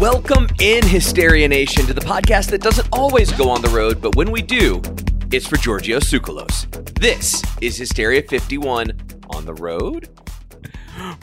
Welcome in, Hysteria Nation, to the podcast that doesn't always go on the road, but when we do, it's for Giorgio Tsoukalos. This is Hysteria 51 on the road.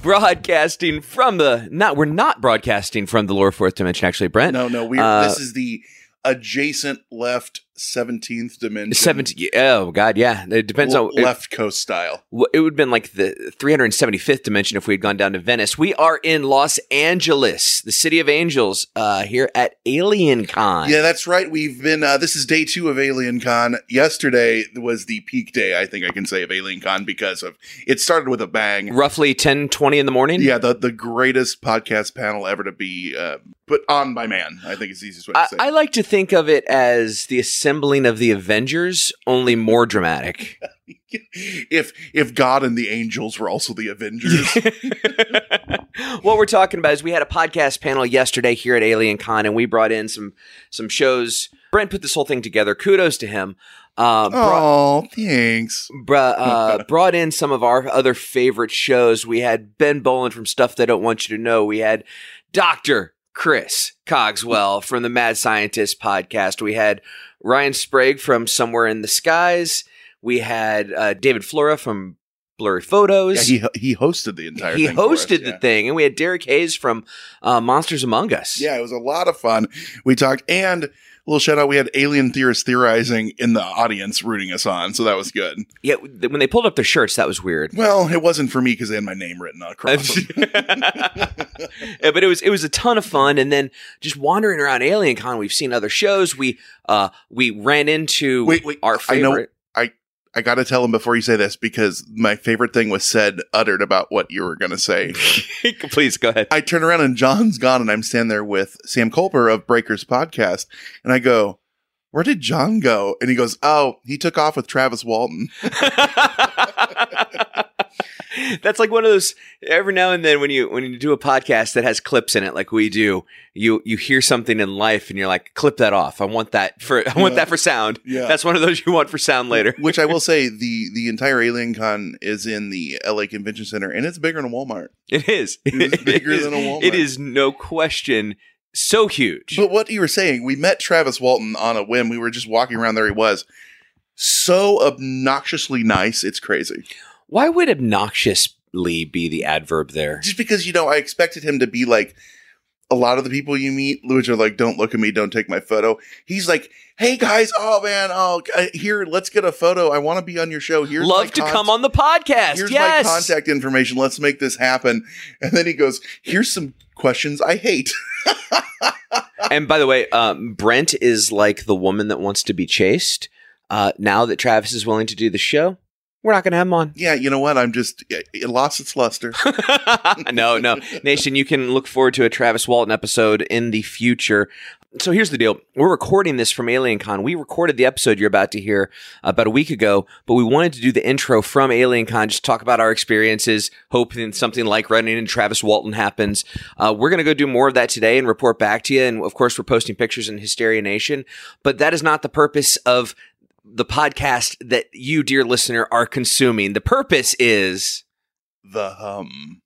Broadcasting from the not we're not broadcasting from the lower fourth dimension actually Brent. No, no, we Uh, this is the adjacent left 17th dimension. 17 oh god yeah it depends l- on it, left coast style. it would have been like the 375th dimension if we had gone down to Venice. We are in Los Angeles, the city of angels, uh, here at Alien Con. Yeah, that's right. We've been uh, this is day 2 of Alien Con. Yesterday was the peak day, I think I can say of Alien Con because of it started with a bang. Roughly 10, 20 in the morning. Yeah, the the greatest podcast panel ever to be uh, put on by man. I think is the easiest way to I, say. I like to think of it as the assembling of the Avengers, only more dramatic. if if God and the angels were also the Avengers. what we're talking about is we had a podcast panel yesterday here at Alien Con, and we brought in some some shows. Brent put this whole thing together. Kudos to him. Uh, brought, oh, thanks. br- uh, brought in some of our other favorite shows. We had Ben Boland from Stuff They Don't Want You to Know. We had Doctor Chris Cogswell from the Mad Scientist podcast. We had Ryan Sprague from Somewhere in the Skies. We had uh, David Flora from Blurry Photos. Yeah, he he hosted the entire he thing us, hosted yeah. the thing, and we had Derek Hayes from uh, Monsters Among Us. Yeah, it was a lot of fun. We talked and little shout out. We had alien theorists theorizing in the audience rooting us on, so that was good. yeah. When they pulled up their shirts, that was weird. Well, it wasn't for me because they had my name written across. them. Yeah, but it was it was a ton of fun, and then just wandering around Alien Con, we've seen other shows. We uh we ran into Wait, wait, our favorite. I got to tell him before you say this because my favorite thing was said uttered about what you were going to say. Please go ahead. I turn around and John's gone, and I'm standing there with Sam Culper of Breakers Podcast, and I go. Where did John go? And he goes, Oh, he took off with Travis Walton. That's like one of those every now and then when you when you do a podcast that has clips in it, like we do, you you hear something in life and you're like, clip that off. I want that for I want Yeah. that for sound. Yeah. That's one of those you want for sound later. Which I will say, the the entire Alien Con is in the LA Convention Center, and it's bigger than Walmart. It is. It is bigger is- than a Walmart. It is no question so huge. But what you were saying, we met Travis Walton on a whim. We were just walking around there. He was so obnoxiously nice. It's crazy. Why would obnoxiously be the adverb there? Just because you know, I expected him to be like a lot of the people you meet, which are like, "Don't look at me, don't take my photo." He's like, "Hey guys, oh man, oh uh, here, let's get a photo. I want to be on your show. Here's Love to cont- come on the podcast. Here's yes. my contact information. Let's make this happen." And then he goes, "Here's some questions I hate." And by the way, um, Brent is like the woman that wants to be chased. Uh, now that Travis is willing to do the show, we're not going to have him on. yeah, you know what? I'm just it it lost its luster. no, no. Nation, you can look forward to a Travis Walton episode in the future. So here's the deal. We're recording this from Alien Con. We recorded the episode you're about to hear about a week ago, but we wanted to do the intro from Alien Con, just talk about our experiences, hoping something like running into Travis Walton happens. Uh, we're going to go do more of that today and report back to you. And of course, we're posting pictures in Hysteria Nation, but that is not the purpose of the podcast that you, dear listener, are consuming. The purpose is the hum.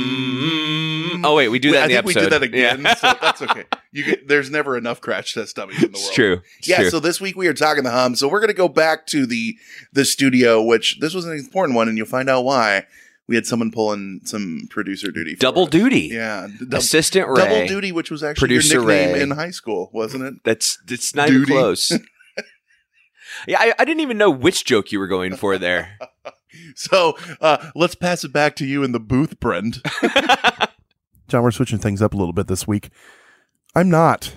Mm. Oh wait, we do that I in the think episode. we did that again, Yeah. so that's okay. You get, there's never enough crash test dummies in the world. it's true. It's yeah, true. so this week we are talking the hum. So we're going to go back to the the studio, which this was an important one, and you'll find out why. We had someone pulling some producer duty. Double us. duty. Yeah, dub- Assistant Ray. double duty, which was actually Producer your nickname Ray. in high school, wasn't it? That's it's not Duty. even close. yeah, I, I didn't even know which joke you were going for there. So uh, let's pass it back to you in the booth, Brent. John, we're switching things up a little bit this week. I'm not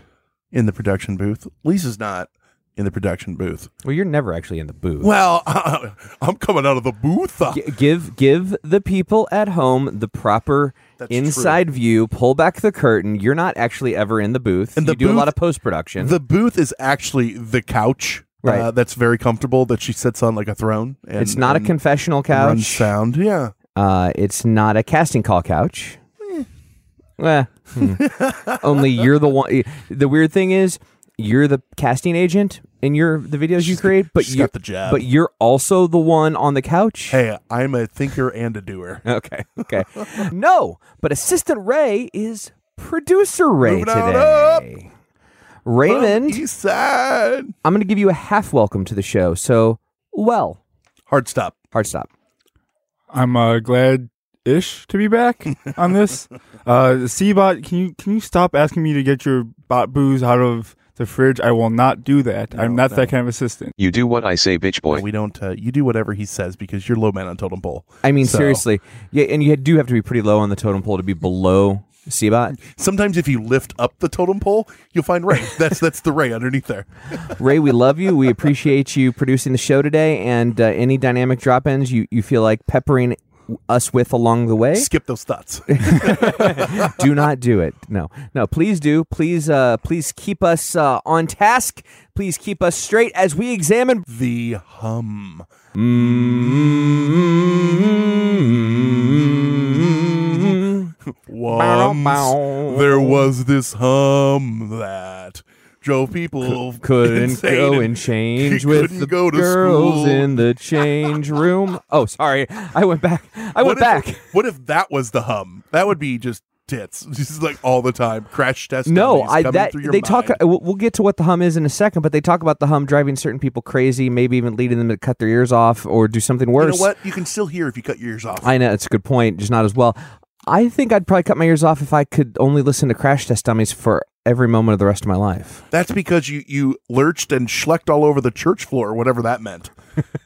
in the production booth. Lisa's not. in the production booth. Well, you're never actually in the booth. Well, I'm coming out of the booth. G- give give the people at home the proper That's inside view. Pull back the curtain. You're not actually ever in the booth. And you the do a lot of post production. The booth is actually the couch. Right. Uh, that's very comfortable. That she sits on like a throne. And, it's not a and confessional runs couch. sound. Yeah. Uh, it's not a casting call couch. Eh. Hmm. only you're the one. The weird thing is, you're the casting agent in your the videos you create, but she's you're got the job. But you're also the one on the couch. Hey, I'm a thinker and a doer. Okay. Okay. no, but assistant Ray is producer Ray Moving on up. today. Raymond, East side. I'm going to give you a half welcome to the show. So, well, Hard stop. hard stop. I'm uh, glad ish to be back on this. Uh, Seabot, can you can you stop asking me to get your bot booze out of the fridge? I will not do that. I'm not no. that kind of assistant. You do what I say, bitch boy. We don't. Uh, you do whatever he says because you're low man on totem pole. I mean, So- seriously. Yeah, and you do have to be pretty low on the totem pole to be below Seabot. Sometimes if you lift up the totem pole, you'll find Ray. That's that's the Ray underneath there. Ray, we love you. We appreciate you producing the show today, and uh, any dynamic drop ins you, you feel like peppering us with along the way. Skip those thoughts. do not do it. No, no. Please do. Please, uh, please keep us uh, on task. Please keep us straight as we examine. the hum. Once there was this hum that drove people Couldn't insane go and change with the go girls school. in the change room. Oh, sorry. I went back. I went What back. If, what if that was the hum? That would be just tits, just like all the time. Crash test. No, I that they talk. mind. We'll, we'll get to what the hum is in a second, but they talk about the hum driving certain people crazy, maybe even leading them to cut their ears off or do something worse. You know what? You can still hear if you cut your ears off. I know it's a good point, just not as well. I think I'd probably cut my ears off if I could only listen to crash test dummies for every moment of the rest of my life. That's because you you lurched and schlecked all over the church floor, whatever that meant.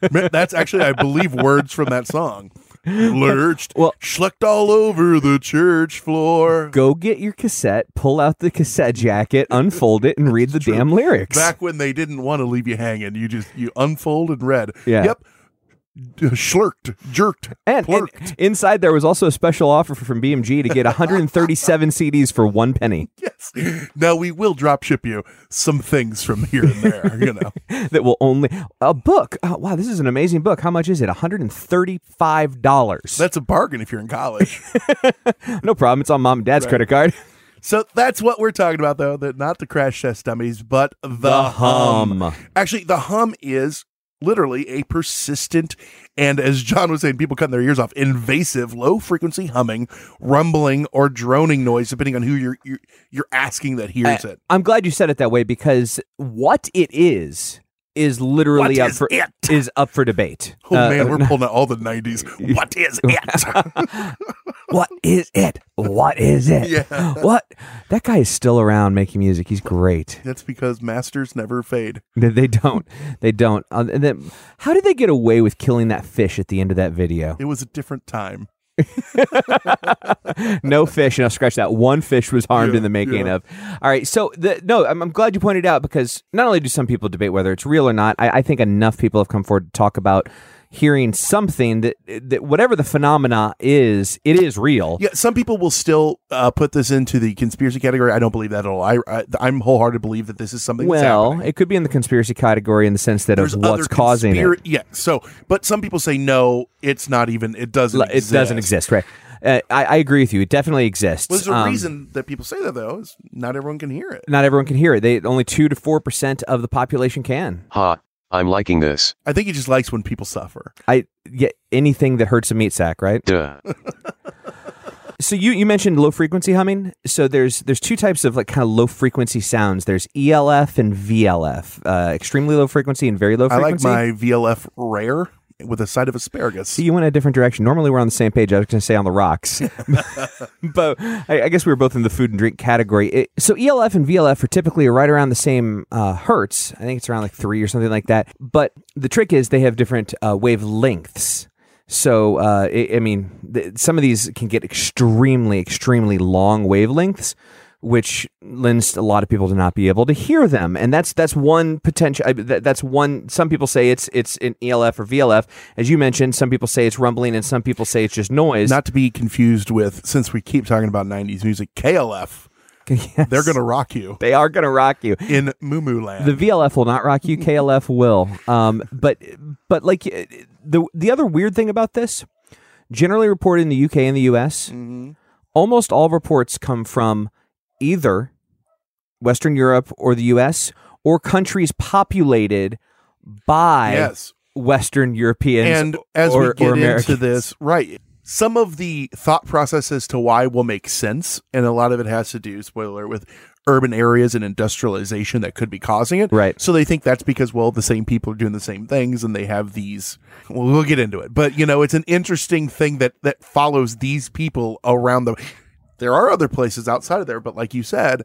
That's actually, I believe, words from that song. Lurched, Well- schlecked all over the church floor. Go get your cassette, pull out the cassette jacket, unfold it, and read the damn lyrics. Back when they didn't want to leave you hanging, you just you unfold and read. Yeah. Yep. D- Schlurked, jerked, and, and inside there was also a special offer from BMG to get 137 CDs for one penny yes. Now we will drop ship you some things from here and there. You know. that will only a book. Oh, wow, this is an amazing book. How much is it? 135 dollars. That's a bargain if you're in college. No problem. It's on mom and dad's Right. credit card. So that's what we're talking about, though. That not the crash test dummies, but the, The hum. hum. Actually, the hum is literally a persistent and, as John was saying, people cutting their ears off, invasive, low frequency humming, rumbling, or droning noise, depending on who you're you're, you're asking that hears it. I'm glad you said it that way because what it is is literally What up is for it? is up for debate. Oh Uh, man, we're pulling out all the '90s. What is it? what is it? What is it? Yeah. What? That guy is still around making music. He's great. That's because masters never fade. They, they don't. They don't. Uh, and then, how did they get away with killing that fish at the end of that video? It was a different time. no fish. and I'll scratch that. One fish was harmed Yeah, in the making yeah. of. All right. So the no, I'm, I'm glad you pointed out because not only do some people debate whether it's real or not, I, I think enough people have come forward to talk about hearing something that that whatever the phenomena is, it is real. Yeah, some people will still uh, put this into the conspiracy category. I don't believe that at all. I, I I'm wholehearted believe that this is something. Well, happening. it could be in the conspiracy category in the sense that There's of other what's causing conspira- it. Yeah. So, but some people say no, it's not even. It doesn't. It doesn't exist, right? Uh, I, I agree with you. It definitely exists. Well, there's a Um, reason that people say that though. Is not everyone can hear it. Not everyone can hear it. They only two to four percent of the population can. Ha, I'm liking this. I think he just likes when people suffer. I yeah, anything that hurts a meat sack, right? Duh. So you you mentioned low frequency humming. So there's there's two types of like kind of low frequency sounds. There's ELF and VLF, uh, extremely low frequency and very low I like frequency. my VLF rare with a side of asparagus. See, you went a different direction. Normally, we're on the same page. I was going to say on the rocks, but I, I guess we were both in the food and drink category. It, so ELF and VLF are typically right around the same uh, hertz. I think it's around like three or something like that. But the trick is they have different uh, wavelengths. So, uh, I I mean, th- some of these can get extremely, extremely long wavelengths, which lends a lot of people to not be able to hear them, and that's that's one potential. That's one. Some people say it's it's an ELF or VLF, as you mentioned. Some people say it's rumbling, and some people say it's just noise. Not to be confused with, since we keep talking about 90s music, KLF. Yes. They're going to rock you They are going to rock you. in Moo Moo Land. The VLF will not rock you. KLF will. Um, but but like uh, the the other weird thing about this, generally reported in the UK and the US, Mm-hmm. almost all reports come from either Western Europe or the US or countries populated by yes. Western Europeans and as or, we get or into this, right, some of the thought process as to why will make sense, and a lot of it has to do, spoiler, with urban areas and industrialization that could be causing it. Right. So they think that's because, well, the same people are doing the same things, and they have these. Well, we'll get into it, but you know, it's an interesting thing that that follows these people around the. There are other places outside of there, but like you said,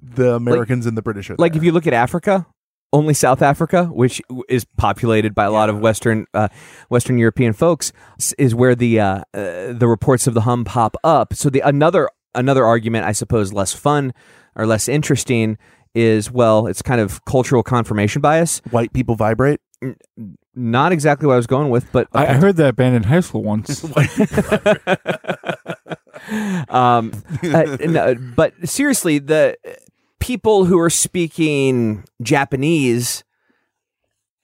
the Americans and the British are like there. if you look at Africa, only South Africa, which is populated by a lot of Western uh, Western European folks, is where the uh, uh, the reports of the hum pop up. So the another another argument, I suppose, less fun or less interesting is well, it's kind of cultural confirmation bias. white people vibrate. Not exactly what I was going with, but I, I heard that band in high school once. um, uh, no, but seriously, the people who are speaking Japanese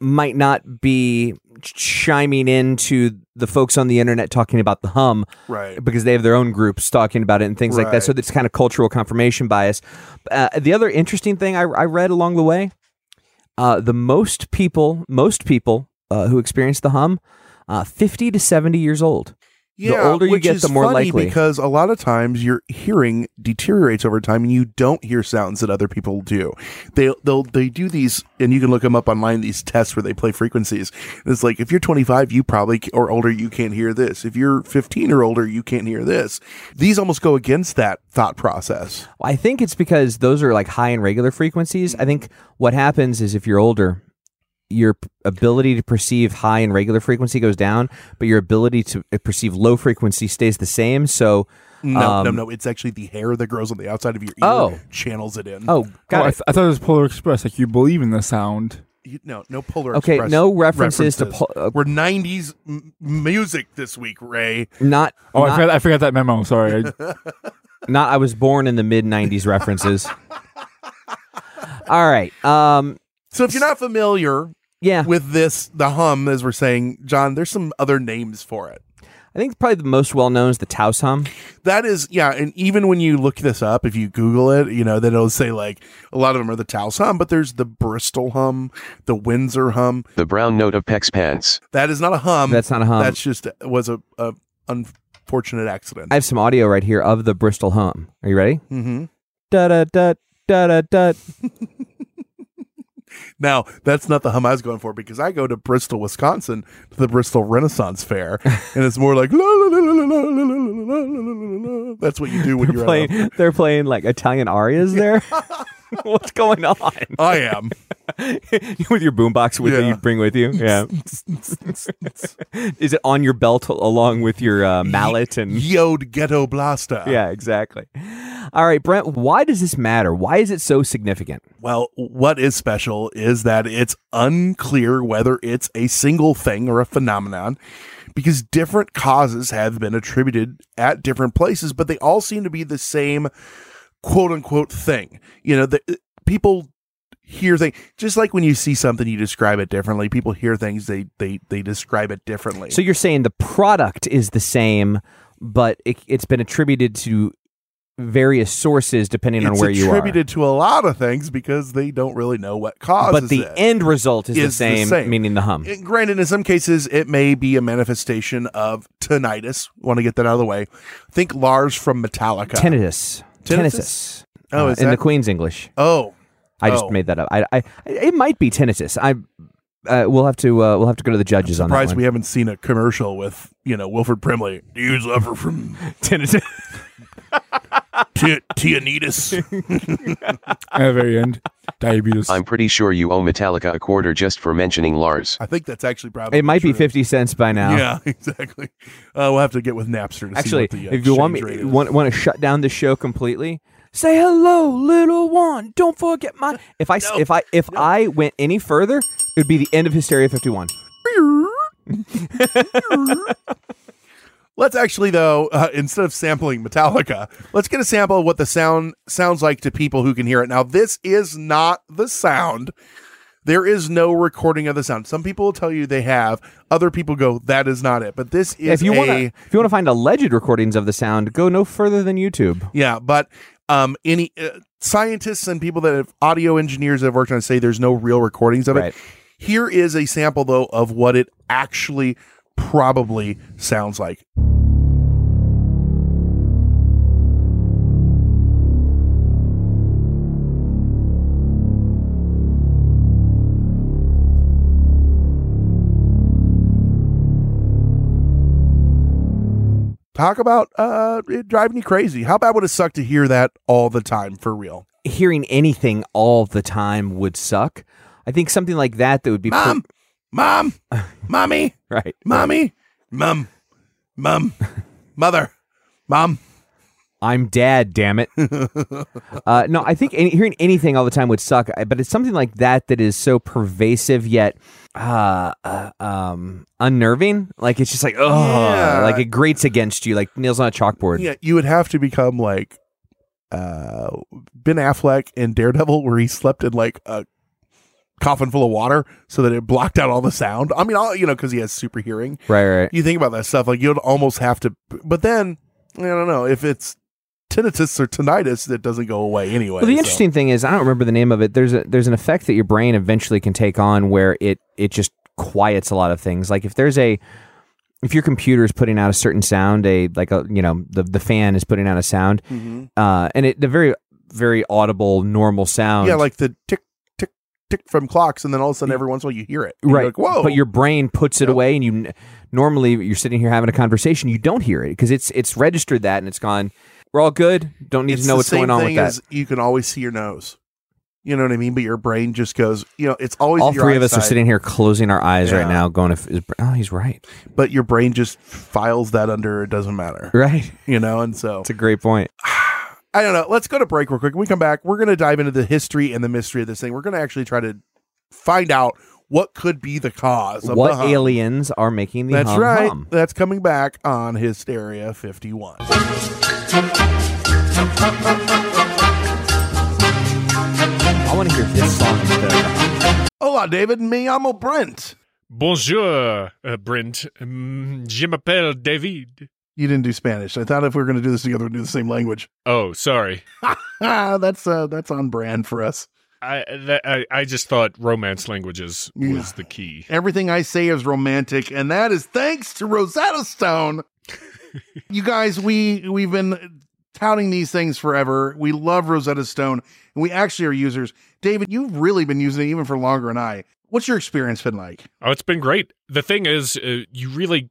might not be chiming into the folks on the internet talking about the hum Right. because they have their own groups talking about it and things like that. So it's kind of cultural confirmation bias. Uh, the other interesting thing I, I read along the way, uh, the most people, most people uh, who experience the hum, uh, fifty to seventy years old. The older you get, the more funny likely. because a lot of times your hearing deteriorates over time, and you don't hear sounds that other people do. They they'll they do these, and you can look them up online. These tests where they play frequencies. And it's like if you're 25, you probably or older, you can't hear this. If you're 15 or older, you can't hear this. These almost go against that thought process. I think it's because those are like high and regular frequencies. I think what happens is if you're older, your ability to perceive high and regular frequency goes down, but your ability to uh, perceive low frequency stays the same. So, No, no, um, no. It's actually the hair that grows on the outside of your ear Oh. channels it in. Oh, Oh, got I, th- I thought it was Polar Express. Like you believe in the sound. You- no, no polar. Okay, Express Okay, no references to pol- uh, We're '90s m- music this week, Ray. not. Oh, I forgot, I forgot that memo. Sorry. I, not. I was born in the mid '90s references. All right. Um. So if you're not familiar Yeah. with this, the hum, as we're saying, John, there's some other names for it. I think probably the most well known is the Taos hum. That is, yeah, and even when you look this up, if you Google it, you know, then it'll say like a lot of them are the Taos hum, but there's the Bristol hum, the Windsor hum. The brown note of Peck's pants. That is not a hum. That's not a hum. That's just was a, a unfortunate accident. I have some audio right here of the Bristol hum. Are you ready? mm-hmm. Da da da da da da. Now that's not the hum I was going for because I go to Bristol, Wisconsin, to the Bristol Renaissance Fair, and it's more like la la la la la la la la la la la la. That's what you do when They're you're playing. They're playing like Italian arias there. What's going on? I am. with your boombox with that Yeah. you bring with you. Yeah. Is it on your belt along with your uh, mallet and? Yod Ghetto Blaster. Yeah, exactly. All right, Brent. Why does this matter? Why is it so significant? Well, what is special is that it's unclear whether it's a single thing or a phenomenon because different causes have been attributed at different places, but they all seem to be the same quote unquote thing. You know, the, people hear things just like when you see something you describe it differently people hear things they they they describe it differently So you're saying the product is the same, but it, it's been attributed to various sources depending on where you are. attributed to a lot of things because they don't really know what causes it. But the it. end result is, the, Is the same, same. meaning the hum. And granted, in some cases, it may be a manifestation of tinnitus. Want to get that out of the way? Think Lars from Metallica. Tinnitus. Tinnitus? Tinnitus. Oh, Uh, is in the Queen's English. Oh, I just Oh. made that up. I, I, it might be tinnitus. I, uh, we'll have to, uh, we'll have to go to the judges on that surprised we haven't seen a commercial with you know Wilford Brimley. Do you suffer from tinnitus. t- tinnitus? at the very end. Diabetes. I'm pretty sure you owe Metallica a quarter just for mentioning Lars. I think that's actually probably It might be 50 cents by now. Yeah, exactly. Uh, we'll have to get with Napster to Actually, see what the uh, if you want me rate is. want, want to shut down the show completely, say hello, little one. Don't forget my. If I s if I if I went any further, it would be the end of Hysteria 51. Let's actually, though, uh, instead of sampling Metallica, let's get a sample of what the sound sounds like to people who can hear it. Now, this is not the sound. There is no recording of the sound. Some people will tell you they have. Other people go, "That is not it." But this is if you a want to if you want to find alleged recordings of the sound, go no further than YouTube. yeah. But um, any uh, scientists and people that have audio engineers that have worked on it say there's no real recordings of it. Here is a sample though of what it actually probably sounds like. Talk about uh, it driving you crazy. How bad would it suck to hear that all the time for real? Hearing anything all the time would suck. I think something like that that would be Mom, mom, mommy, right. mommy, mom, mom, mother, mom. I'm dad, damn it. uh, no, I think any, hearing anything all the time would suck, but it's something like that that is so pervasive yet uh, uh, um, unnerving. Like it's just like, oh, Yeah. like it grates against you, like nails on a chalkboard. Yeah, you would have to become like uh Ben Affleck in Daredevil, where he slept in like a coffin full of water so that it blocked out all the sound. I mean, all you know, because he has super hearing. Right, right. You think about that stuff, like you'd almost have to. But then I don't know if it's tinnitus or tinnitus that doesn't go away anyway. Well, the so- interesting thing is, I don't remember the name of it. There's a there's an effect that your brain eventually can take on where it it just quiets a lot of things. Like if there's a if your computer is putting out a certain sound, a like a you know the the fan is putting out a sound, Mhm. uh, and it the very very audible normal sound. yeah, like the tick tick tick from clocks, and then all of a sudden, every once in a while, you hear it. And you're right. like, Whoa! But your brain puts it away, and you normally you're sitting here having a conversation, you don't hear it because it's it's registered that and it's gone. We're all good. Don't need It's to know what's going on with that. you can always see your nose. You know what I mean? But your brain just goes, you know, it's always all your three of us are sitting here closing our eyes right now, going, "If is- oh, he's right." But your brain just files that under it doesn't matter. Right. You know, and so It's a great point. I don't know. Let's go to break real quick. When we come back, we're going to dive into the history and the mystery of this thing. We're going to actually try to find out what could be the cause of What the hum. aliens are making the That's hum right. hum? That's coming back on Hysteria 51. I want to hear this song instead of the hum. Hola, David. Me llamo Brent. Bonjour, uh, Brent. Um, je m'appelle David. You didn't do Spanish. I thought if we were going to do this together, we'd do the same language. Oh, sorry. That's uh, that's on brand for us. I, that, I I just thought romance languages was Yeah. the key. Everything I say is romantic, and that is thanks to Rosetta Stone. you guys, we we've been touting these things forever. We love Rosetta Stone, and we actually are users. David, you've really been using it even for longer than I. What's your experience been like? Oh, it's been great. The thing is, uh, you really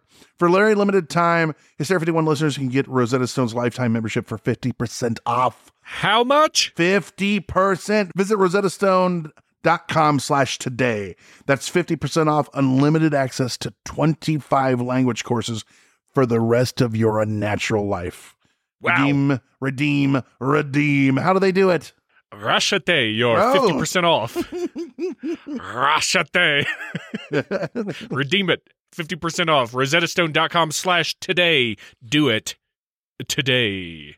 For very limited time, Hysteria 51 listeners can get Rosetta Stone's lifetime membership for 50% off. How much? 50%. Visit rosettastone.com slash today. That's 50% off unlimited access to 25 language courses for the rest of your unnatural life. Wow. Redeem, redeem, redeem. How do they do it? Rashate, you're Oh. 50% off. Rashate. Redeem it. 50% off. RosettaStone.com slash today. Do it today.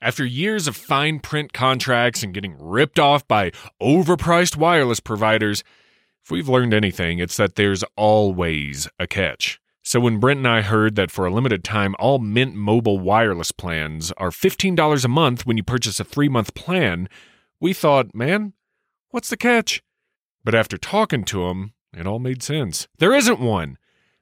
After years of fine print contracts and getting ripped off by overpriced wireless providers, if we've learned anything, it's that there's always a catch. So when Brent and I heard that for a limited time, all Mint Mobile wireless plans are $15 a month when you purchase a three month plan, we thought, man, what's the catch? But after talking to him, it all made sense. There isn't one.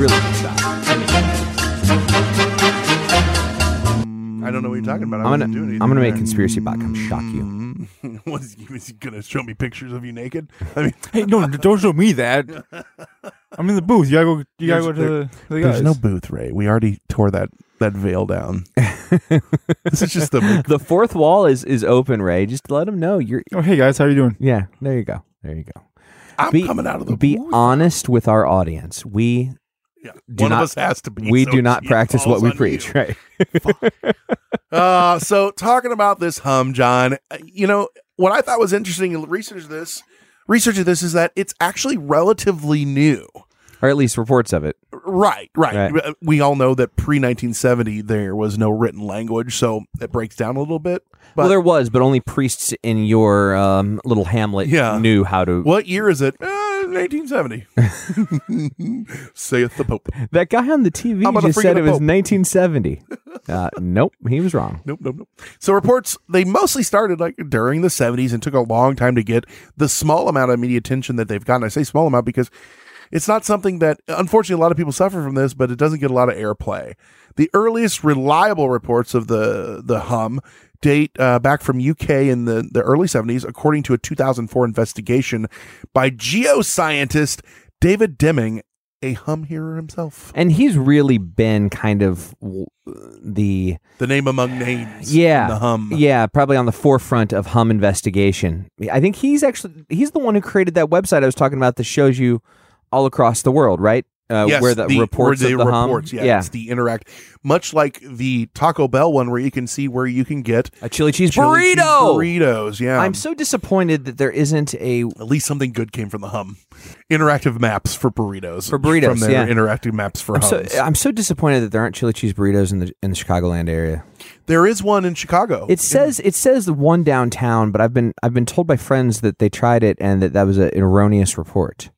Really mm. mm. I don't know what you're talking about. I I'm gonna, wasn't doing anything I'm gonna make there. conspiracy bot come shock you. Mm. was, he, was he gonna show me pictures of you naked? I mean, Hey, no, don't show me that. I'm in the booth. You gotta go. You gotta go to There's- the, to the there's no booth, Ray. We already tore that that veil down. this is just the The fourth wall is is open, Ray. Just let them know you're. Oh, hey guys, how are you doing? Yeah, there you go. There you go. I'm Be- coming out of the Be booth. honest with our audience. We Yeah, do one not- of us has to be. we so do not practice what we preach, you. right? Uh, so talking about this hum, John, uh, you know what I thought was interesting in research this, research of this is that it's actually relatively new. or at least reports of it. Right, right. Right. Uh, We all know that pre 1970 there was no written language, so it breaks down a little bit. But well, there was, but only priests in your um, little hamlet Yeah. knew how to. what year is it? Uh, 1970. Saith the Pope. That guy on the TV just said it was 1970. uh, nope, he was wrong. Nope, nope, nope. So reports they mostly started like during the 70s and took a long time to get the small amount of media attention that they've gotten. I say small amount because it's not something that unfortunately a lot of people suffer from this, but it doesn't get a lot of airplay. The earliest reliable reports of the the hum date uh, back from UK in the, the early 70s, according to a 2004 investigation by geoscientist David Deming, a hum hearer himself. And he's really been kind of the The name among names. yeah the hum. yeah probably on the forefront of hum investigation. I think he's actually he's the one who created that website I was talking about that shows you all across the world, right? Uh, yes, where the, reports where of the reports, hum, yeah, it's the interact, much like the Taco Bell one, where you can see where you can get a chili cheese chili cheese burrito. burritos. Yeah, I'm so disappointed that there isn't a at least something good came from the hum. Interactive maps for burritos. For burritos, from their yeah. interactive maps for I'm so, hums. I'm so disappointed that there aren't chili cheese burritos in the in the Chicagoland area. there is one in Chicago. It says it says the one downtown, but I've been I've been told by friends that they tried it and that that was a, an erroneous report.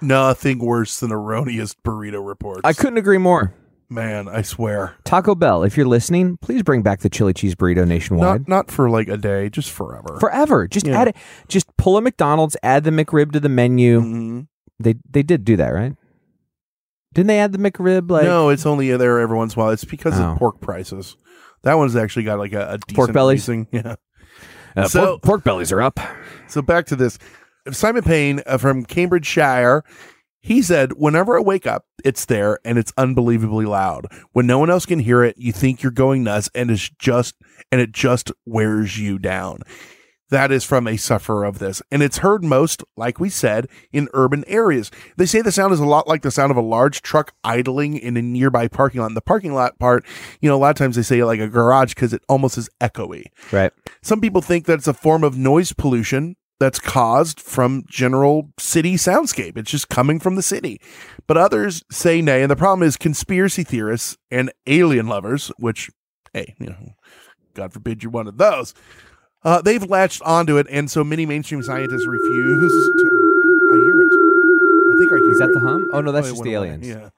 Nothing worse than erroneous burrito reports. I couldn't agree more. Man, I swear. Taco Bell, if you're listening, please bring back the chili cheese burrito nationwide. Not not for like a day, just forever. Forever. Just Yeah. add it. Just pull a McDonald's, add the McRib to the menu. Mm-hmm. They they did do that, right? Didn't they add the McRib? Like no, it's only there every once in a while. It's because Oh. of pork prices. That one's actually got like a, a decent Pork bellies? pricing. Yeah. uh, so- pork, pork bellies are up. So back to this. Simon Payne uh, from Cambridgeshire, he said, Whenever I wake up, it's there and it's unbelievably loud. When no one else can hear it, you think you're going nuts and it's just and it just wears you down. That is from a sufferer of this. And it's heard most, like we said, in urban areas. They say the sound is a lot like the sound of a large truck idling in a nearby parking lot. And the parking lot part, you know, a lot of times they say like a garage because it almost is echoey. Right. Some people think that it's a form of noise pollution that's caused from general city soundscape. It's just coming from the city. But others say nay. And the problem is conspiracy theorists and alien lovers, which, hey, you know, God forbid you're one of those. Uh, they've latched onto it, and so many mainstream scientists refuse to. I hear it. I think I hear Is that it. the hum? Oh no, that's it just the away. aliens. Yeah.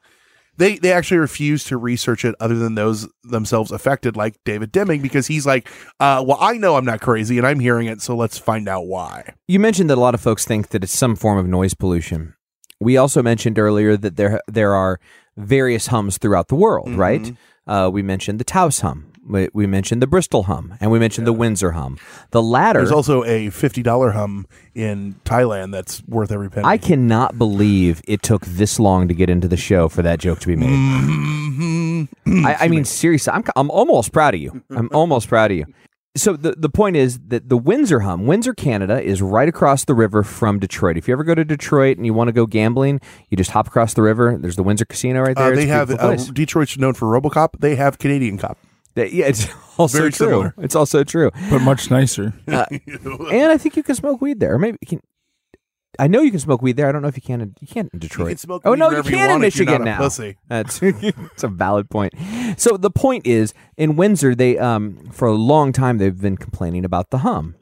They they actually refuse to research it other than those themselves affected, like David Deming, because he's like, uh, well, I know I'm not crazy and I'm hearing it, so let's find out why. You mentioned that a lot of folks think that it's some form of noise pollution. We also mentioned earlier that there there are various hums throughout the world, Mm-hmm. right? Uh, we mentioned the Taos hum. We, we mentioned the Bristol hum, and we mentioned the Windsor hum. The latter, There's also a fifty dollar hum in Thailand that's worth every penny. I cannot believe it took this long to get into the show for that joke to be made. Mm-hmm. I, I mean, seriously, I'm I'm almost proud of you. I'm almost proud of you. So the the point is that the Windsor Hum, Windsor, Canada, is right across the river from Detroit. If you ever go to Detroit and you want to go gambling, you just hop across the river. There's the Windsor Casino right there. Uh, they have uh. Detroit's known for RoboCop. They have Canadian Cop. They- yeah, it's also Very true. similar. It's also true. but much nicer. Uh, and I think you can smoke weed there. Or maybe you can. I know you can smoke weed there. I don't know if you can. In, you can't in Detroit. can smoke oh weed no, you wherever you can in want if you're Michigan not a now. pussy. That's it's a valid point. So the point is, in Windsor, they um for a long time they've been complaining about the hum.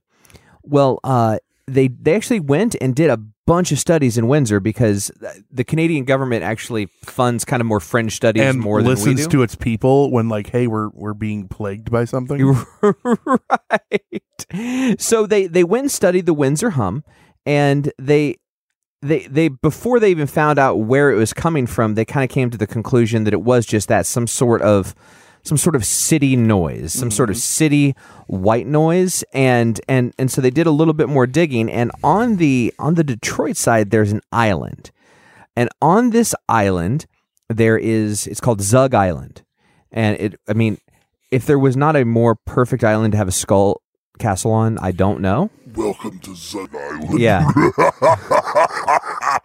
Well, uh, they they actually went and did a bunch of studies in Windsor because the Canadian government actually funds kind of more fringe studies and more than we listens to its people when like, hey, we're we're being plagued by something. right. So they they went and studied the Windsor hum, and they they they before they even found out where it was coming from, they kind of came to the conclusion that it was just that some sort of some sort of city noise, some sort of mm-hmm. city white noise, and and and so they did a little bit more digging. And on the on the Detroit side, there's an island, and on this island there is it's called Zug Island, and it I mean if there was not a more perfect island to have a skull castle on, I don't know. Welcome to Zug Island. Yeah.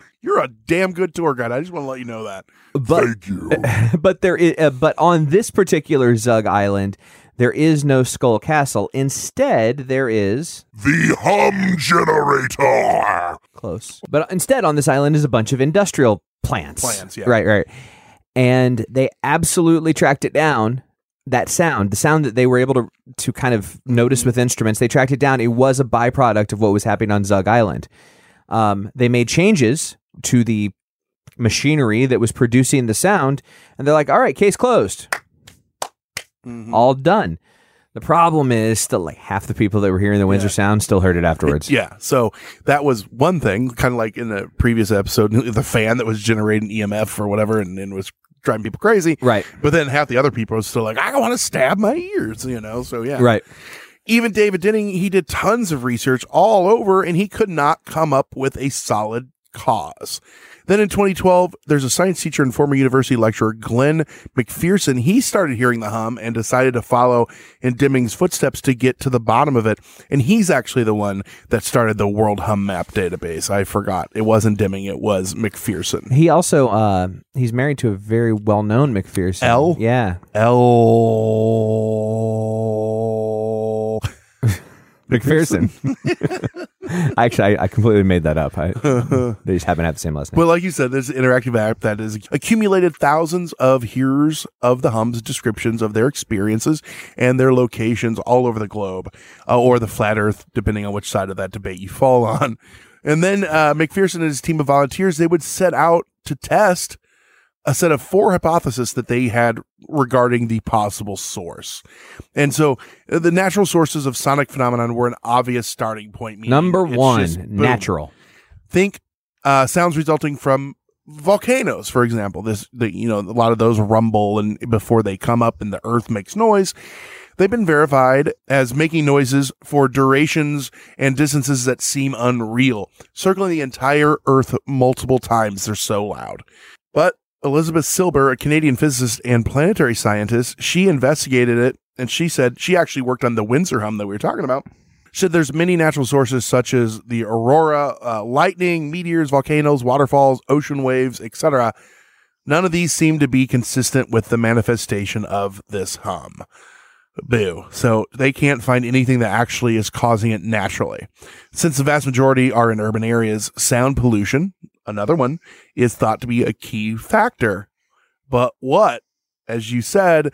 You're a damn good tour guide. I just want to let you know that. But Thank you. but there is, uh, but on this particular Zug Island, there is no skull castle. Instead, there is The hum generator. close. But instead, on this island is a bunch of industrial plants. Plants, yeah. Right, right. And they absolutely tracked it down. That sound, the sound that they were able to to kind of notice with instruments, they tracked it down. It was a byproduct of what was happening on Zug Island. Um, they made changes to the machinery that was producing the sound, and they're like, "All right, case closed, mm-hmm. all done." The problem is still like half the people that were hearing the Windsor sound still heard it afterwards. Yeah. So that was one thing, kind of like in the previous episode, the fan that was generating EMF or whatever and, and was driving people crazy. Right. But then half the other people are still like, I want to stab my ears, you know? So yeah. Right. Even David Denning, he did tons of research all over and he could not come up with a solid cause. Then in 2012, there's a science teacher and former university lecturer, Glenn McPherson. He started hearing the hum and decided to follow in Deming's footsteps to get to the bottom of it. And he's actually the one that started the World Hum Map database. I forgot. It wasn't Deming, it was McPherson. He also uh, he's married to a very well known McPherson. L? Yeah. L. McPherson. Actually, I, I completely made that up. I, they just happen to have the same last name. Well, like you said, there's an interactive app that has accumulated thousands of hearers of the hums descriptions of their experiences and their locations all over the globe, uh, or the flat Earth, depending on which side of that debate you fall on. And then uh, McPherson and his team of volunteers they would set out to test a set of four hypotheses that they had regarding the possible source. And so uh, the natural sources of sonic phenomenon were an obvious starting point. Number one, just natural. Think uh, sounds resulting from volcanoes, for example. This, the, you know, a lot of those rumble and before they come up and the earth makes noise. They've been verified as making noises for durations and distances that seem unreal, circling the entire earth multiple times. They're so loud. Elizabeth Silber, a Canadian physicist and planetary scientist, she investigated it and she said she actually worked on the Windsor hum that we were talking about. She said there's many natural sources such as the aurora, uh, lightning, meteors, volcanoes, waterfalls, ocean waves, etc. None of these seem to be consistent with the manifestation of this hum. Boo. So they can't find anything that actually is causing it naturally. Since the vast majority are in urban areas, sound pollution, another one, is thought to be a key factor. But what? As you said,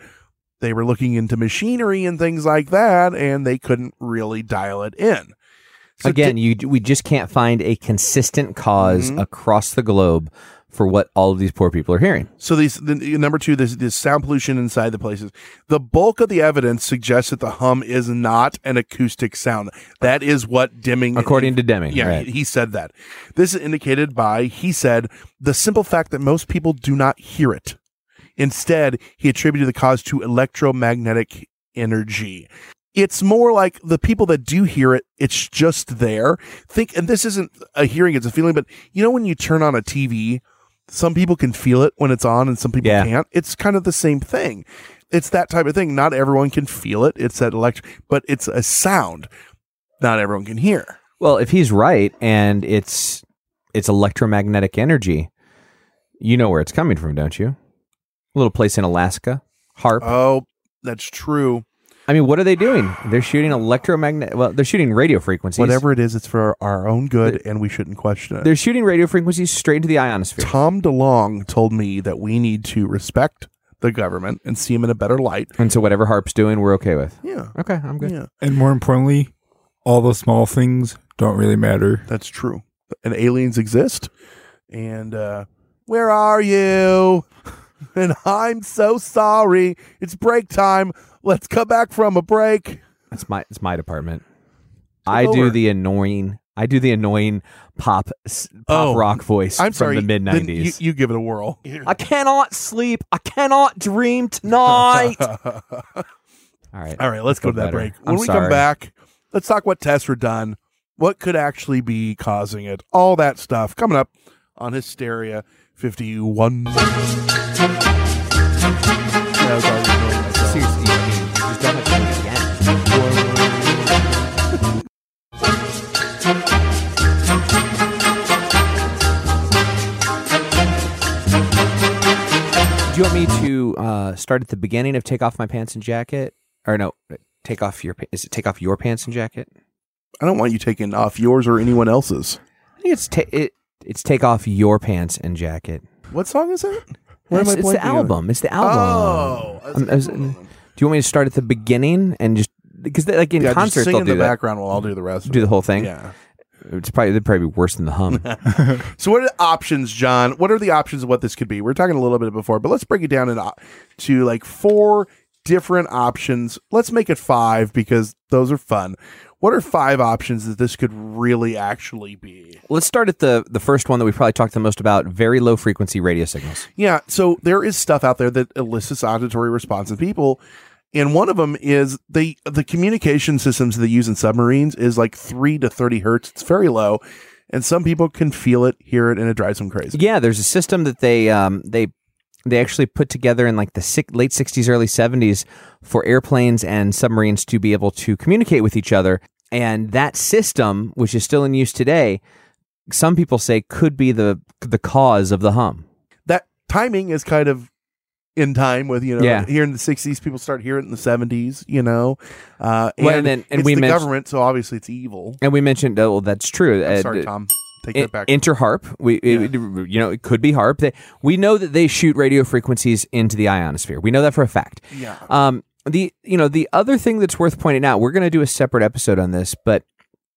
they were looking into machinery and things like that, and they couldn't really dial it in. So Again, you we just can't find a consistent because Mhm. across the globe for what all of these poor people are hearing. So these the, number two, this this sound pollution inside the places. The bulk of the evidence suggests that the hum is not an acoustic sound. That is what Deming, According to Deming, yeah, right. he, he said that. This is indicated by he said the simple fact that most people do not hear it. Instead, he attributed the cause to electromagnetic energy. It's more like the people that do hear it, it's just there. Think, and this isn't a hearing, it's a feeling, but you know, when you turn on a TV, some people can feel it when it's on and some people Yeah. can't. It's kind of the same thing. It's that type of thing. Not everyone can feel it. It's that electric, but it's a sound. Not everyone can hear. Well, if he's right and it's it's electromagnetic energy, you know where it's coming from, don't you? A little place in Alaska, HAARP. Oh, that's true. I mean, what are they doing? They're shooting electromagnetic. Well, they're shooting radio frequencies. Whatever it is, it's for our own good, and we shouldn't question it. They're shooting radio frequencies straight into the ionosphere. Tom DeLonge told me that we need to respect the government and see them in a better light. And so whatever HAARP's doing, we're okay with. Yeah. Okay, I'm good. Yeah. And more importantly, all the small things don't really matter. That's true. And aliens exist. And uh where are you? And I'm so sorry. It's break time. Let's come back from a break. That's my it's my department. I over. do the annoying. I do the annoying pop pop Oh, rock voice I'm from sorry. the mid then You, nineties. you give it a whirl. I cannot sleep. I cannot dream tonight. All right. All right, let's go to that better. break. When I'm we sorry. come back, let's talk what tests were done, what could actually be causing it, all that stuff coming up on Hysteria 51. Yeah, I was already annoying myself. Seriously, I mean, you just don't have to do it again. Do you want me to uh, start at the beginning of take off my pants and jacket, or no, take off your is it take off your pants and jacket? I don't want you taking off yours or anyone else's. I think it's ta- it, it's take off your pants and jacket. What song is that? Where am it's, I it's the blanking on? album. It's the album. Oh, that's Um, I was- do you want me to start at the beginning and just because like in yeah, just concerts sing they'll in do the that. background while I'll do the rest. of do it. the whole thing. Yeah. It's probably it'd probably be worse than the hum. So what are the options, John? What are the options of what this could be? We are talking a little bit before, but let's break it down into to like four different options. Let's make it five because those are fun. What are five options that this could really actually be? Let's start at the the first one that we probably talked the most about: very low frequency radio signals. Yeah, so there is stuff out there that elicits auditory response in people, and one of them is the the communication systems they use in submarines is like three to thirty hertz. It's very low, and some people can feel it, hear it, and it drives them crazy. Yeah, there's a system that they um they they actually put together in like the late 60s early 70s for airplanes and submarines to be able to communicate with each other. And that system which is still in use today some people say could be the the cause of the hum. That timing is kind of in time with you know Yeah. here in the 60s people start hearing it in the 70s you know uh and, Well, and then- and it's we the mentioned- government so obviously it's evil. And we mentioned oh well, that's true. Uh, sorry tom take I- that back Interharp, we it- you know it could be HAARP. They, we know that they shoot radio frequencies into the ionosphere. We know that for a fact. Yeah. Um. The you know the other thing that's worth pointing out. We're going to do a separate episode on this, but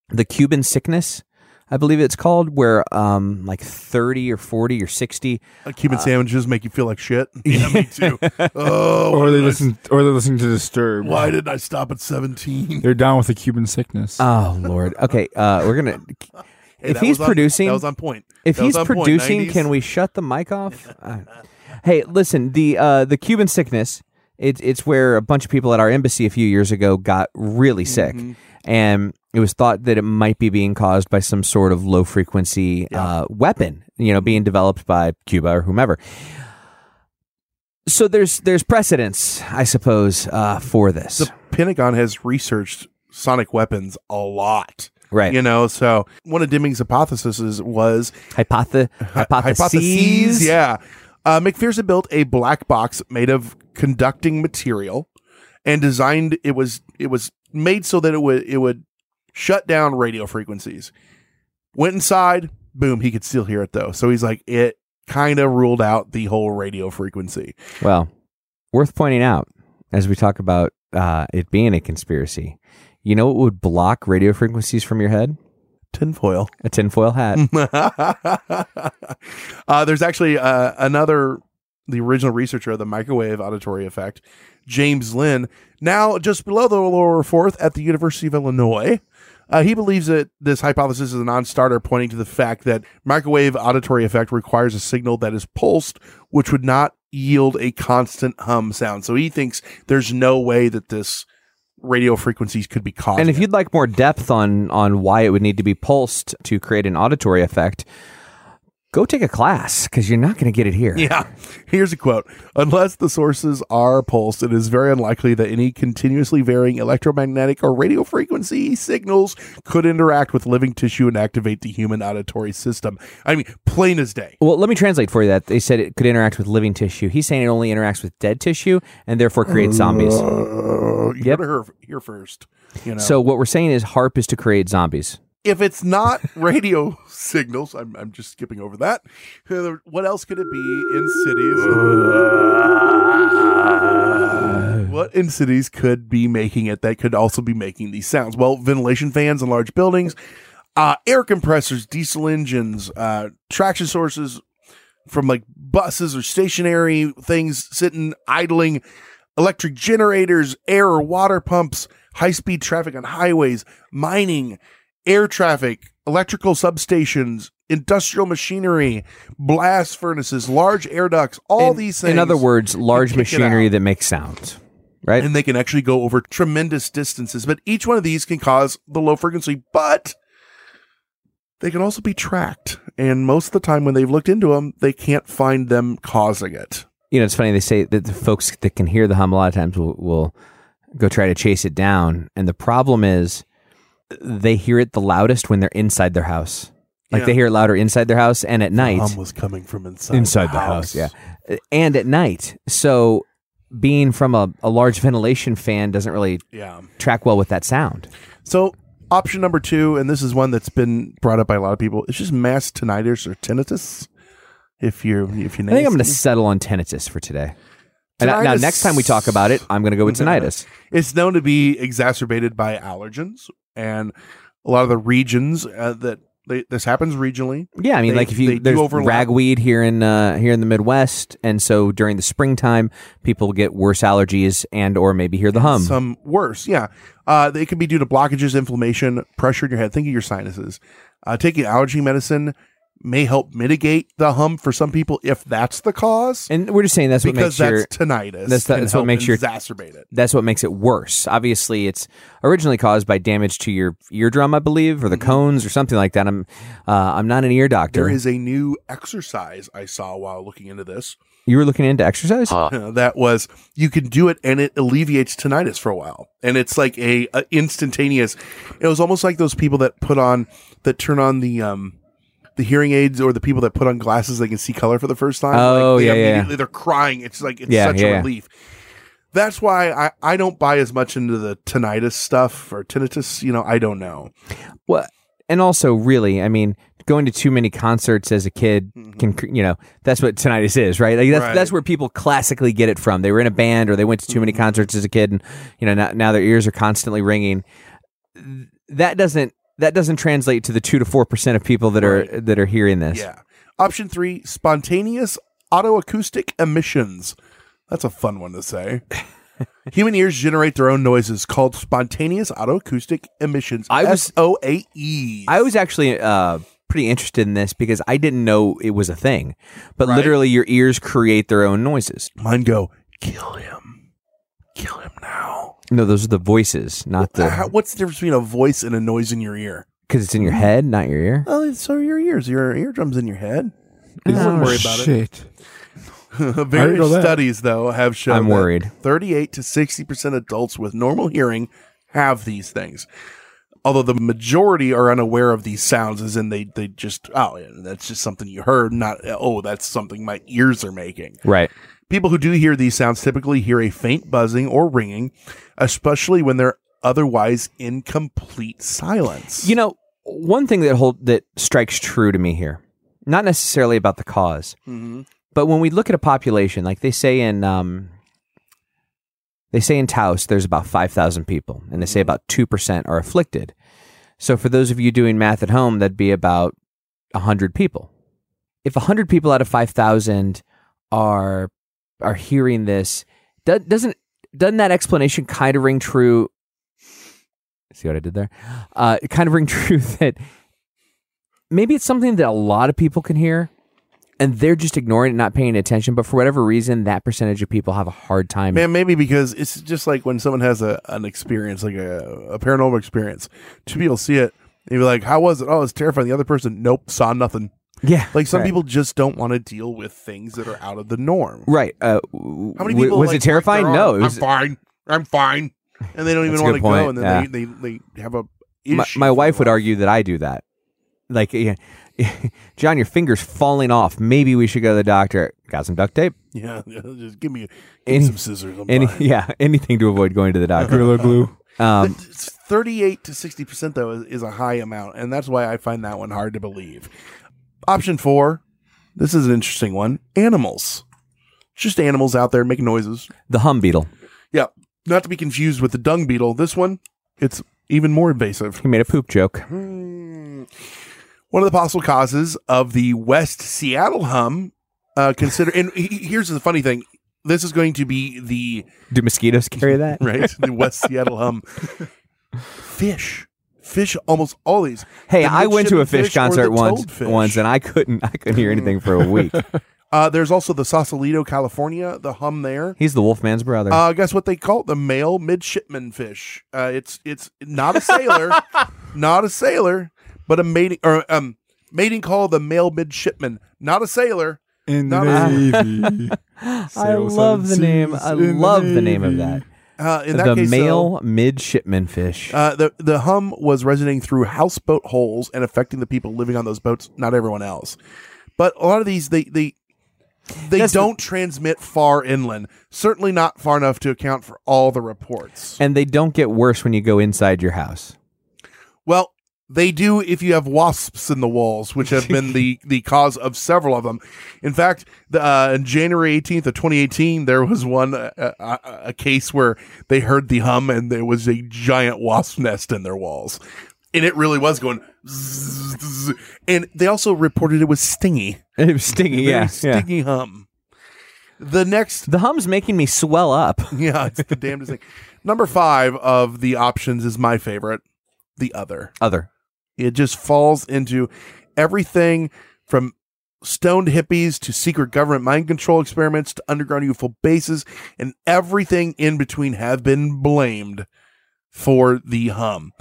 the Cuban sickness. I believe it's called, where um like thirty or forty or sixty Uh, Cuban uh, sandwiches make you feel like shit. Yeah, me too. Oh, or they did I- listen, or they're listening to Disturbed. Why didn't I stop at seventeen? They're down with the Cuban sickness. Oh Lord. Okay, uh, we're gonna. Hey, if he's on- producing, that was on point. If That he's on point, producing, can we shut the mic off? Uh, hey, listen the uh, the Cuban sickness. It's it's where a bunch of people at our embassy a few years ago got really sick, Mm-hmm. and it was thought that it might be being caused by some sort of low frequency uh, weapon, you know, being developed by Cuba or whomever. So there's there's precedence, I suppose, uh, for this. the Pentagon has researched sonic weapons a lot. Right. You know, so one of Deming's hypotheses was Hypothe- hypotheses. Yeah. Uh, McPherson built a black box made of conducting material and designed it was it was made so that it would it would shut down radio frequencies. Went inside, boom, he could still hear it though. So he's like it kind of ruled out the whole radio frequency. Well, worth pointing out as we talk about uh, it being a conspiracy. You know what would block radio frequencies from your head? Tinfoil. A tinfoil hat. uh, there's actually uh, another, the original researcher of the microwave auditory effect, James Lin, now just below the lower fourth at the University of Illinois. Uh, he believes that this hypothesis is a non-starter, pointing to the fact that microwave auditory effect requires a signal that is pulsed, which would not yield a constant hum sound. So he thinks there's no way that this radio frequencies could be caused. and if you'd like more depth on on why it would need to be pulsed to create an auditory effect, go take a class because you're not going to get it here. Yeah. Here's a quote. Unless the sources are pulsed, it is very unlikely that any continuously varying electromagnetic or radio frequency signals could interact with living tissue and activate the human auditory system. I mean, plain as day. Well, let me translate for you that they said it could interact with living tissue. He's saying it only interacts with dead tissue and therefore creates zombies. Uh, you Yep. heard her here first. You know. So what we're saying is HAARP is to create zombies. If it's not radio signals, I'm, I'm just skipping over that. What else could it be in cities? what in cities could be making it that could also be making these sounds? Well, ventilation fans in large buildings, uh, air compressors, diesel engines, uh, traction sources from like buses or stationary things sitting idling, electric generators, air or water pumps, high speed traffic on highways, mining, air traffic, electrical substations, industrial machinery, blast furnaces, large air ducts, all In- these things. In other words, large machinery that makes sound. Right? And they can actually go over tremendous distances. But each one of these can cause the low frequency, but they can also be tracked. And most of the time when they've looked into them, they can't find them causing it. you know, it's funny. They say that the folks that can hear the hum a lot of times will, will go try to chase it down. And the problem is they hear it the loudest when they're inside their house. Like Yeah. they hear it louder inside their house and at night. hum was coming from inside, inside the house. Yeah. And at night. So being from a, a large ventilation fan doesn't really Yeah. track well with that sound. So option number two, and this is one that's been brought up by a lot of people, it's just mass tinnitus or tinnitus. If you're if you I think I'm going to settle on tinnitus for today. And now, now, Tinnitus- next time we talk about it, I'm going to go with tinnitus. It's known to be exacerbated by allergens and a lot of the regions uh, that they, this happens regionally. Yeah, I mean, They- like if you there's ragweed here in uh, here in the Midwest, and so during the springtime, people get worse allergies and or maybe hear the hum. Some worse, yeah. Uh, they can be due to blockages, inflammation, pressure in your head. Think of your sinuses. Uh, taking allergy medicine may help mitigate the hum for some people if that's the cause. and we're just saying that's what because makes your tinnitus. That's, can that's what makes your exacerbate it. That's what makes it worse. Obviously, it's originally caused by damage to your eardrum, I believe, or the cones or something like that. I'm uh, I'm not an ear doctor. Mm-hmm. There is a new exercise I saw while looking into this. you were looking into exercise? Uh, that was you can do it and it alleviates tinnitus for a while and it's like a, a instantaneous it was almost like those people that put on that turn on the um the hearing aids or the people that put on glasses they can see color for the first time Oh, like they yeah, yeah. They're crying it's like it's Yeah, such a yeah. relief that's why I, I don't buy as much into the tinnitus stuff or tinnitus you know i don't know Well, and also, really, I mean, going to too many concerts as a kid can, you know, that's what tinnitus is, right? Like that's Mm-hmm. Right. that's where people classically get it from. They were in a band or they went to too Mm-hmm. many concerts as a kid, and you know, now, now their ears are constantly ringing. That doesn't that doesn't translate to the two to four percent of people that are that are hearing this. Yeah. Option three, spontaneous otoacoustic emissions. That's a fun one to say. Human ears generate their own noises called spontaneous otoacoustic emissions. I was- S O A E. I was actually uh, pretty interested in this because I didn't know it was a thing. But Right. literally, your ears create their own noises. Mine go, kill him. Kill him now. No, those are the voices, not the How- what's the difference between a voice and a noise in your ear? because it's in your head, not your ear. Oh, so your ears. Your eardrums in your head. I Oh, wouldn't worry about it. shit. Various know that. studies, though, have shown I'm that worried. 38 to 60 percent of adults with normal hearing have these things. Although the majority are unaware of these sounds, as in they they just oh yeah, that's just something you heard, not oh that's something my ears are making. Right. People who do hear these sounds typically hear a faint buzzing or ringing, especially when they're otherwise in complete silence. You know, one thing that hold that strikes true to me here, not necessarily about the because Mhm. but when we look at a population, like they say in um, they say in Taos, there's about five thousand people, and they say about two percent are afflicted. So for those of you doing math at home, that'd be about hundred people. If hundred people out of five thousand are are hearing this, do, doesn't doesn't that explanation kind of ring true? See what I did there? Uh, it kind of ring true that maybe it's something that a lot of people can hear and they're just ignoring it, not paying attention. But for whatever reason, that percentage of people have a hard time. Man, maybe because it's just like when someone has a an experience, like a, a paranormal experience. Two people see it, and you're like, "How was it?" Oh, it's terrifying. The other person, nope, saw nothing. Yeah, like some right. people just don't want to deal with things that are out of the norm. Right? Uh, How many w- people was like, it terrifying? break their No, arm? it was. I'm fine. I'm fine. And they don't even want to good go, point, and then yeah. they, they they have a my, issue my for wife would life. argue that I do that. Like, yeah, John, your finger's falling off. Maybe we should go to the doctor. Got some duct tape? Yeah, yeah, just give me, give me Any- some scissors. I'm Any, fine. yeah, anything to avoid going to the doctor. Gorilla glue. Um, 38 to 60 percent though is, is a high amount, and that's why I find that one hard to believe. Option four, this is an interesting one: animals. Just animals out there making noises. the hum beetle. Yeah, not to be confused with the dung beetle. This one, it's even more invasive. He made a poop joke. Hmm. One of the possible causes of the West Seattle hum, uh, consider. And here's the funny thing: this is going to be the Do mosquitoes carry that? right the West Seattle hum. Fish, fish, almost all these. Hey, I went to a midshipman fish concert once, toadfish. once, and I couldn't, I couldn't hear anything for a week. Uh, there's also the Sausalito, California, the hum there. He's the Wolfman's brother. Uh, guess what they call it? The male midshipman fish. Uh, it's it's not a sailor, not a sailor, but a mating or um mating call the male midshipman, not a sailor. In the Not a- Navy. I love the name. I in the love the name of that. Uh, in that the case, male midshipman fish. uh, the the hum was resonating through houseboat holes and affecting the people living on those boats, not everyone else. But a lot of these, they they they That's don't transmit far inland. Certainly not far enough to account for all the reports. and they don't get worse when you go inside your house. Well, they do if you have wasps in the walls, which have been the, the cause of several of them. In fact, the, uh, on January 18th of 2018, there was one uh, uh, a case where they heard the hum and there was a giant wasp nest in their walls. And it really was going zzz, zzz. and they also reported it was stingy. It was stingy, yeah, yeah. stingy hum. The next The hum's making me swell up. yeah, it's the damnedest thing. Number 5 of the options is my favorite, the other. Other. It just falls into everything from stoned hippies to secret government mind control experiments to underground UFO bases, and everything in between have been blamed for the hum.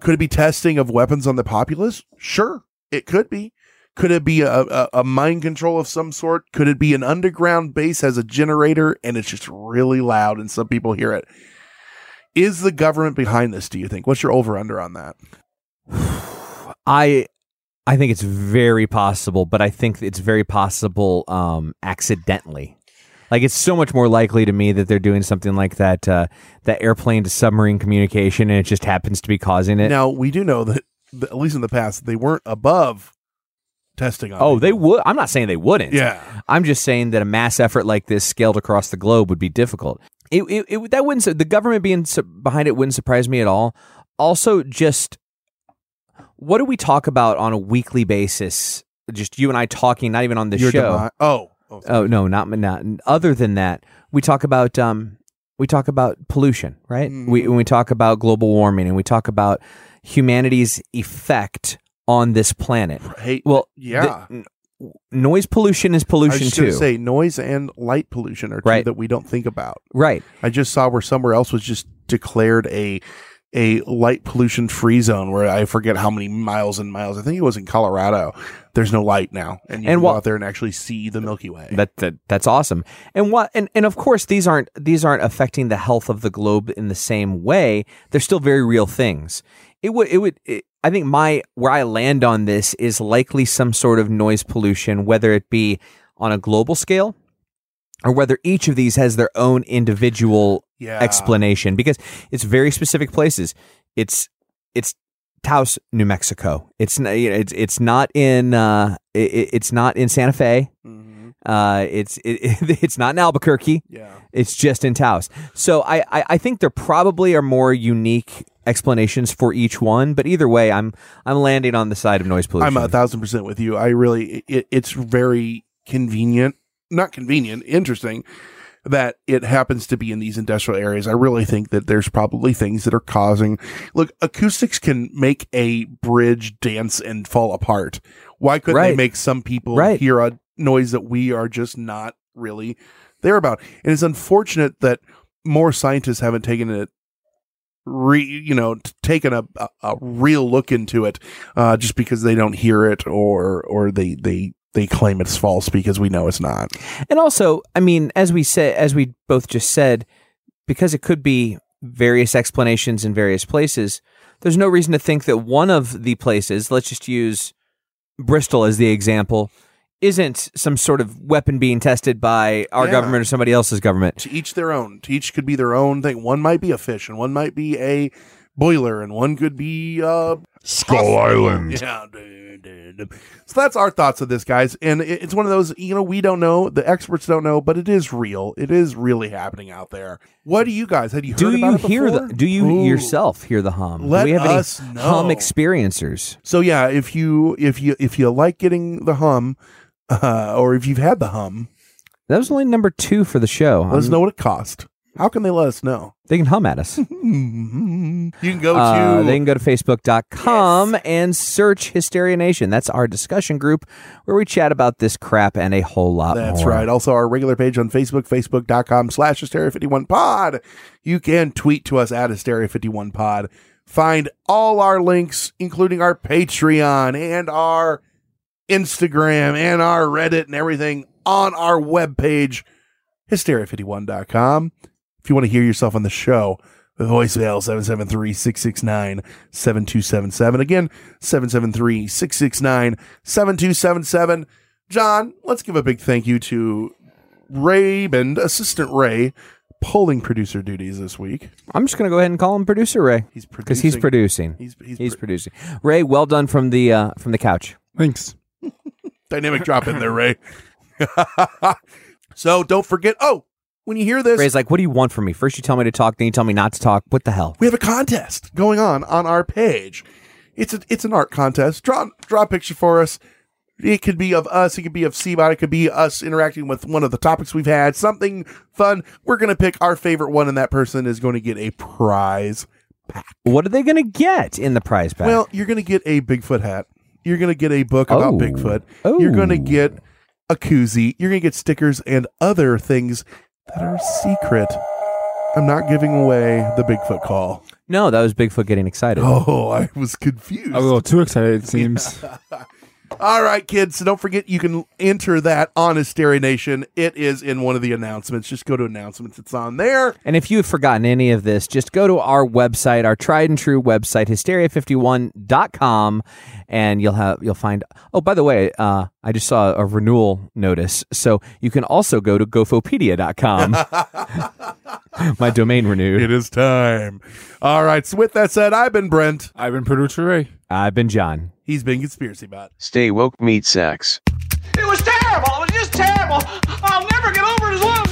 Could it be testing of weapons on the populace? Sure, it could be. Could it be a, a, a mind control of some sort? Could it be an underground base has a generator and it's just really loud and some people hear it? Is the government behind this, do you think? What's your over under on that? I I think it's very possible, but I think it's very possible um, accidentally. Like it's so much more likely to me that they're doing something like that uh, that airplane to submarine communication, and it just happens to be causing it. Now we do know that, that at least in the past they weren't above testing on. oh, people. they would. I'm not saying they wouldn't. Yeah. I'm just saying that a mass effort like this scaled across the globe would be difficult. It, it, it that wouldn't the government being behind it wouldn't surprise me at all. Also, just what do we talk about on a weekly basis? Just you and I talking, not even on the Your show. demi- oh, oh, Oh no, not not. Other than that, we talk about um, we talk about pollution, right? Mm-hmm. We when we talk about global warming, and we talk about humanity's effect on this planet. Hey, well, yeah. the- noise pollution is pollution too. say noise and light pollution are two Right. that we don't think about. right. I just saw where somewhere else was just declared a a light pollution free zone where I forget how many miles and miles. I think it was in Colorado. There's no light now, and you And can go out there and actually see the Milky Way. That, that that's awesome. And what and, and of course these aren't these aren't affecting the health of the globe in the same way. They're still very real things. It would it would it, I think my where I land on this is likely some sort of noise pollution, whether it be on a global scale or whether each of these has their own individual Yeah. explanation because it's very specific places. It's it's Taos, New Mexico. It's you know, it's it's not in uh it, it's not in Santa Fe. Uh, it's it, it's not in Albuquerque. Yeah. It's just in Taos. So I, I I think there probably are more unique explanations for each one, but either way, I'm I'm landing on the side of noise pollution. I'm a thousand percent with you. I really, it, it's very convenient, not convenient, interesting that it happens to be in these industrial areas. I really think that there's probably things that are causing, look, acoustics can make a bridge dance and fall apart. Why couldn't they make some people Right. hear a noise that we are just not really there about? And it's unfortunate that more scientists haven't taken it re you know t- taken a, a, a real look into it uh just because they don't hear it or or they they they claim it's false because we know it's not And also, I mean, as we said, as we both just said, because it could be various explanations in various places, there's no reason to think that one of the places, let's just use Bristol as the example, isn't some sort of weapon being tested by our Yeah. government or somebody else's government. to each their own to each could be their own thing one might be a fish and one might be a boiler and one could be uh Skull Island. yeah so that's our thoughts of this guys and it's one of those you know we don't know the experts don't know but it is real it is really happening out there what do you guys have you heard Do about you it hear before? the? Do you Ooh. yourself hear the hum? Let do we have us any know. hum experiencers? So yeah, if you if you if you like getting the hum, uh, or if you've had the hum, That was only number two for the show. let us know what it cost. How can they let us know? They can hum at us. You can go Uh, to they can go to facebook.com and search Hysteria Nation. That's our discussion group where we chat about this crap and a whole lot That's more. right. Also, our regular page on Facebook, facebook.com slash hysteria51pod. You can tweet to us at hysteria51pod. Find all our links, including our Patreon and our Instagram and our Reddit and everything on our webpage, hysteria51.com. If you want to hear yourself on the show, the voicemail 773-669-7277. Again, 773-669-7277. John, let's give a big thank you to Raymond, Assistant Ray, pulling producer duties this week. I'm just going to go ahead and call him Producer Ray. He's Because he's producing. He's, he's, He's producing. Ray, well done from the uh, from the couch. Thanks. dynamic drop in there, Ray. so don't forget. Oh, when you hear this, Ray's like, what do you want from me? First you tell me to talk, then you tell me not to talk. What the hell? we have a contest going on on our page. It's a, it's an art contest. Draw draw a picture for us. It could be of us. It could be of Seabot. It could be us interacting with one of the topics we've had. Something fun. We're gonna pick our favorite one, and that person is going to get a prize. Pack. What are they going to get in the prize pack? Well, you're gonna get a Bigfoot hat. You're gonna get a book about Oh. Bigfoot. You're gonna Oh. get a koozie. You're gonna get stickers and other things that are secret. I'm not giving away the Bigfoot call. no, that was Bigfoot getting excited. Oh, I was confused. A little too excited, it seems. All right, kids. So don't forget you can enter that on Hysteria Nation. It is in one of the announcements. Just go to announcements. It's on there. And if you have forgotten any of this, just go to our website, our tried and true website, hysteria51.com, and you'll have you'll find Oh, by the way, uh, I just saw a renewal notice. So you can also go to gofopedia.com. My domain renewed. It is time. All right. So with that said, I've been Brent. I've been producer Ray. I've been John. He's been Conspiracy Bot. Stay woke, meat sacks. It was terrible. It was just terrible. I'll never get over it as long as I live.